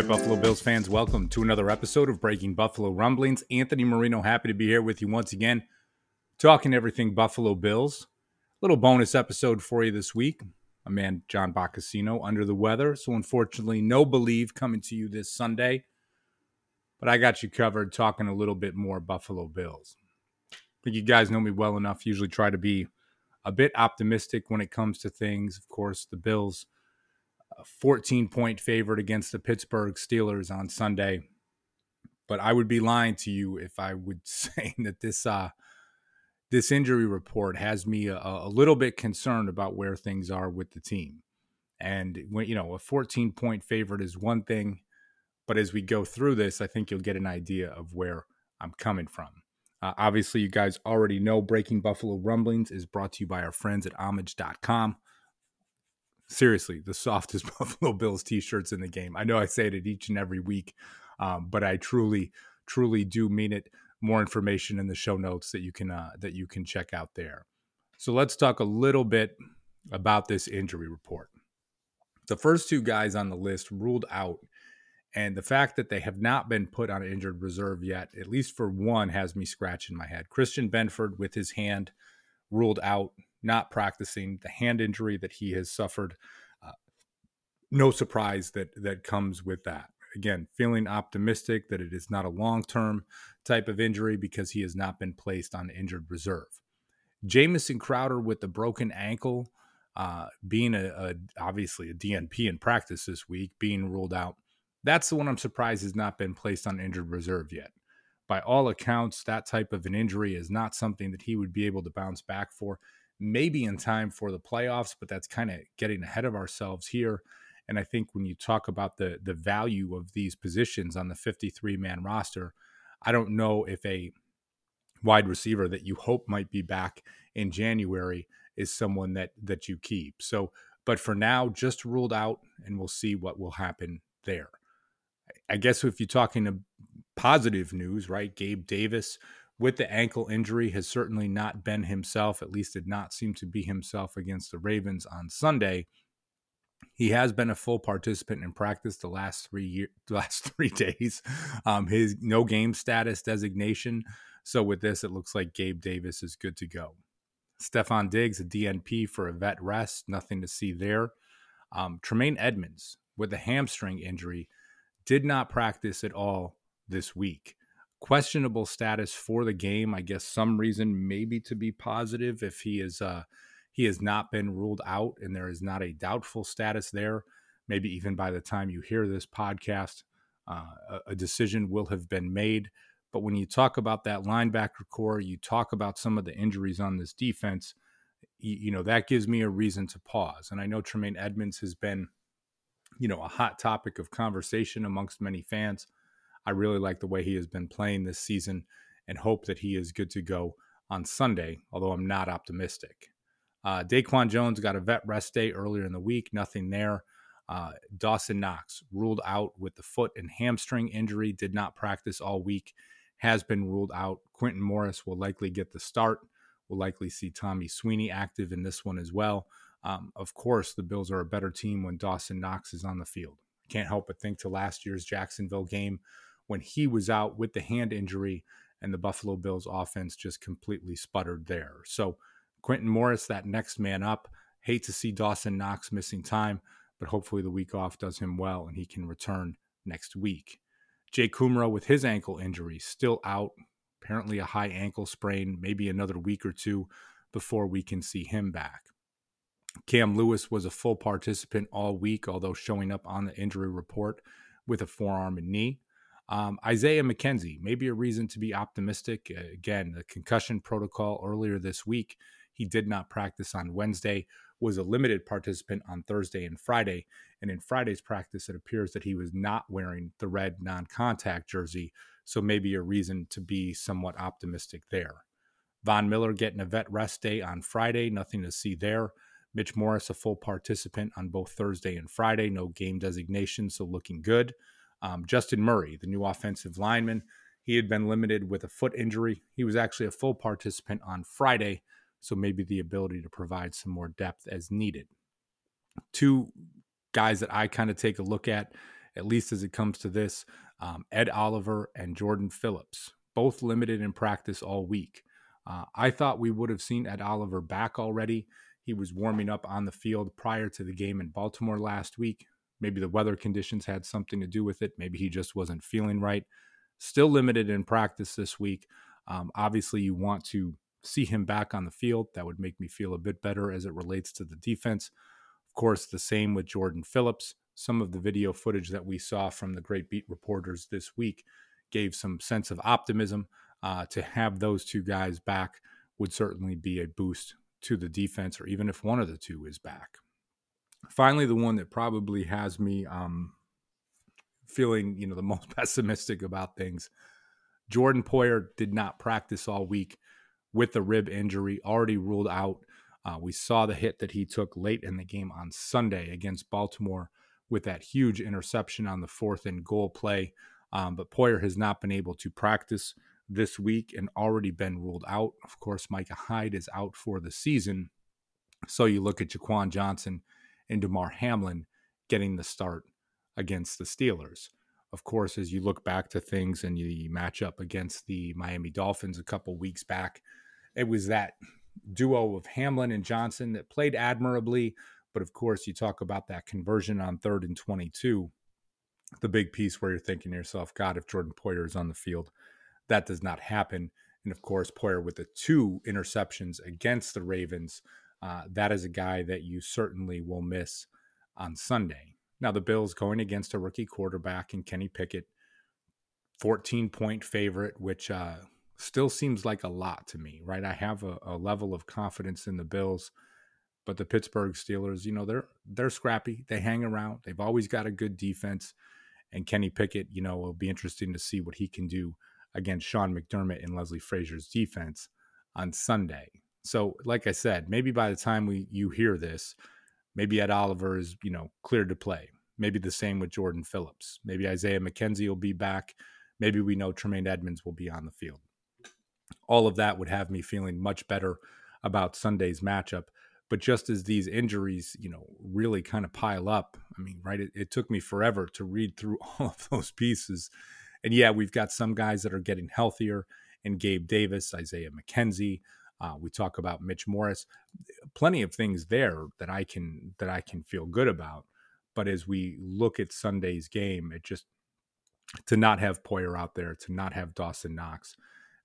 right, Buffalo Bills fans, welcome to another episode of Breaking Buffalo Rumblings. Anthony Marino, happy to be here with you once again, talking everything Buffalo Bills. Little bonus episode for you this week. My man John Boccacino under the weather, so unfortunately, no believe coming to you this Sunday. But I got you covered, talking a little bit more Buffalo Bills. I think you guys know me well enough. Usually try to be a bit optimistic when it comes to things. Of course, the Bills 14 point favorite against the Pittsburgh Steelers on Sunday. But I would be lying to you if I would say that this uh, this injury report has me a, a, little bit concerned about where things are with the team. And when you know a 14 point favorite is one thing, but as we go through this, I think you'll get an idea of where I'm coming from. Uh, obviously, you guys already know Breaking Buffalo Rumblings is brought to you by our friends at homage.com seriously the softest Buffalo Bills t-shirts in the game. I know I say it each and every week, um, but I truly, truly do mean it. More information in the show notes that you can uh, that you can check out there. So let's talk a little bit about this injury report. The first two guys on the list ruled out, and the fact that they have not been put on injured reserve yet, at least for one, has me scratching my head. Christian Benford with his hand ruled out not practicing, the hand injury that he has suffered. Uh, no surprise that that comes with that. Again, feeling optimistic that it is not a long term type of injury because he has not been placed on injured reserve. Jamison Crowder with the broken ankle, uh, being a, a, obviously a DNP in practice this week, being ruled out. That's the one I'm surprised has not been placed on injured reserve yet. By all accounts, that type of an injury is not something that he would be able to bounce back for maybe in time for the playoffs, but that's kind of getting ahead of ourselves here. And I think when you talk about the the value of these positions on the 53 man roster, I don't know if a wide receiver that you hope might be back in January is someone that that you keep. So, but for now, just ruled out, and we'll see what will happen there. I guess if you're talking positive news, right? Gabe Davis with the ankle injury has certainly not been himself, at least did not seem to be himself against the Ravens on Sunday. He has been a full participant in practice the last three year, last three days. Um, his no game status designation. So with this, it looks like Gabe Davis is good to go. Stefon Diggs, a DNP for a vet rest, nothing to see there. Um, Tremaine Edmunds with a hamstring injury did not practice at all this week questionable status for the game. I guess some reason maybe to be positive if he is uh, he has not been ruled out and there is not a doubtful status there. Maybe even by the time you hear this podcast, uh, a, a decision will have been made. But when you talk about that linebacker corps, you talk about some of the injuries on this defense. You, you know that gives me a reason to pause. And I know Tremaine Edmunds has been, you know, a hot topic of conversation amongst many fans. I really like the way he has been playing this season and hope that he is good to go on Sunday, although I'm not optimistic. Uh, DaQuan Jones got a vet rest day earlier in the week, nothing there. Uh, Dawson Knox ruled out with the foot and hamstring injury, did not practice all week, has been ruled out. Quintin Morris will likely get the start. We'll likely see Tommy Sweeney active in this one as well. Um, of course, the Bills are a better team when Dawson Knox is on the field. Can't help but think to last year's Jacksonville game when he was out with the hand injury and the Buffalo Bills offense just completely sputtered there. So Quintin Morris, that next man up. Hate to see Dawson Knox missing time, but hopefully the week off does him well and he can return next week. Jake Kumerow with his ankle injury still out, apparently a high ankle sprain, maybe another week or two before we can see him back. Cam Lewis was a full participant all week, although showing up on the injury report with a forearm and knee. Um, Isaiah McKenzie, maybe a reason to be optimistic. Uh, again, the concussion protocol earlier this week, he did not practice on Wednesday, was a limited participant on Thursday and Friday. And in Friday's practice, it appears that he was not wearing the red non contact jersey. So maybe a reason to be somewhat optimistic there. Von Miller getting a vet rest day on Friday, nothing to see there. Mitch Morse, a full participant on both Thursday and Friday, no game designation, so looking good. Um, Justin Murray, the new offensive lineman, he had been limited with a foot injury. He was actually a full participant on Friday, so maybe the ability to provide some more depth as needed. Two guys that I kind of take a look at at least as it comes to this. Um, Ed Oliver and Jordan Phillips, both limited in practice all week. Uh, I thought we would have seen Ed Oliver back already. He was warming up on the field prior to the game in Baltimore last week. Maybe the weather conditions had something to do with it. Maybe he just wasn't feeling right. Still limited in practice this week. Um, obviously, you want to see him back on the field. That would make me feel a bit better as it relates to the defense. Of course, the same with Jordan Phillips. Some of the video footage that we saw from the great beat reporters this week gave some sense of optimism. Uh, to have those two guys back would certainly be a boost to the defense, or even if one of the two is back. Finally, the one that probably has me um, feeling, you know, the most pessimistic about things. Jordan Poyer did not practice all week with the rib injury, already ruled out. Uh, we saw the hit that he took late in the game on Sunday against Baltimore with that huge interception on the fourth and goal play. Um, but Poyer has not been able to practice this week and already been ruled out. Of course, Micah Hyde is out for the season. So you look at Jaquan Johnson and Damar Hamlin getting the start against the Steelers. Of course, as you look back to things and you match up against the Miami Dolphins a couple weeks back, it was that duo of Hamlin and Johnson that played admirably. But of course, you talk about that conversion on third and 22, the big piece where you're thinking to yourself, God, if Jordan Poyer is on the field, that does not happen. And of course, Poyer with the two interceptions against the Ravens, uh, that is a guy that you certainly will miss on Sunday. Now, the Bills going against a rookie quarterback in Kenny Pickett, 14 point favorite, which uh, still seems like a lot to me, right? I have a, a level of confidence in the Bills, but the Pittsburgh Steelers, you know, they're they're scrappy. They hang around. They've always got a good defense. And Kenny Pickett, you know, will be interesting to see what he can do against Sean McDermott and Leslie Frazier's defense on Sunday. So, like I said, maybe by the time we you hear this, maybe Ed Oliver is you know cleared to play. Maybe the same with Jordan Phillips. Maybe Isaiah McKenzie will be back. Maybe we know Tremaine Edmunds will be on the field. All of that would have me feeling much better about Sunday's matchup. But just as these injuries, you know, really kind of pile up, I mean, right? It, it took me forever to read through all of those pieces and yeah, we've got some guys that are getting healthier, and Gabe Davis, Isaiah McKenzie. Uh, we talk about Mitch Morse, plenty of things there that I can that I can feel good about. But as we look at Sunday's game, it just to not have Poyer out there, to not have Dawson Knox,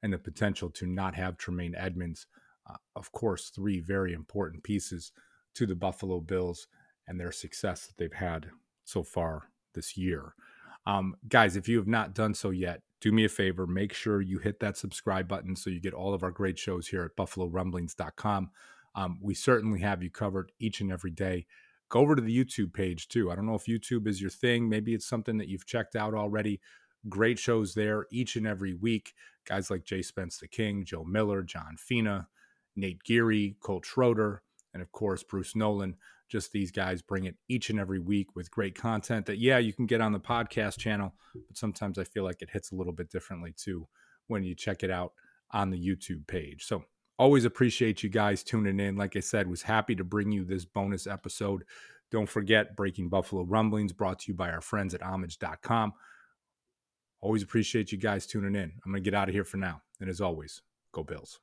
and the potential to not have Tremaine Edmunds, uh, of course, three very important pieces to the Buffalo Bills and their success that they've had so far this year. Um, guys, if you have not done so yet, do me a favor, make sure you hit that subscribe button so you get all of our great shows here at buffalorumblings.com. Um, we certainly have you covered each and every day. Go over to the YouTube page too. I don't know if YouTube is your thing. Maybe it's something that you've checked out already. Great shows there each and every week. Guys like Jay Spence the King, Joe Miller, John Fina, Nate Geary, Colt Schroeder, and of course, Bruce Nolan just these guys bring it each and every week with great content that yeah you can get on the podcast channel but sometimes i feel like it hits a little bit differently too when you check it out on the youtube page. So always appreciate you guys tuning in. Like i said was happy to bring you this bonus episode. Don't forget breaking buffalo rumblings brought to you by our friends at homage.com always appreciate you guys tuning in. I'm gonna get out of here for now. And as always go bills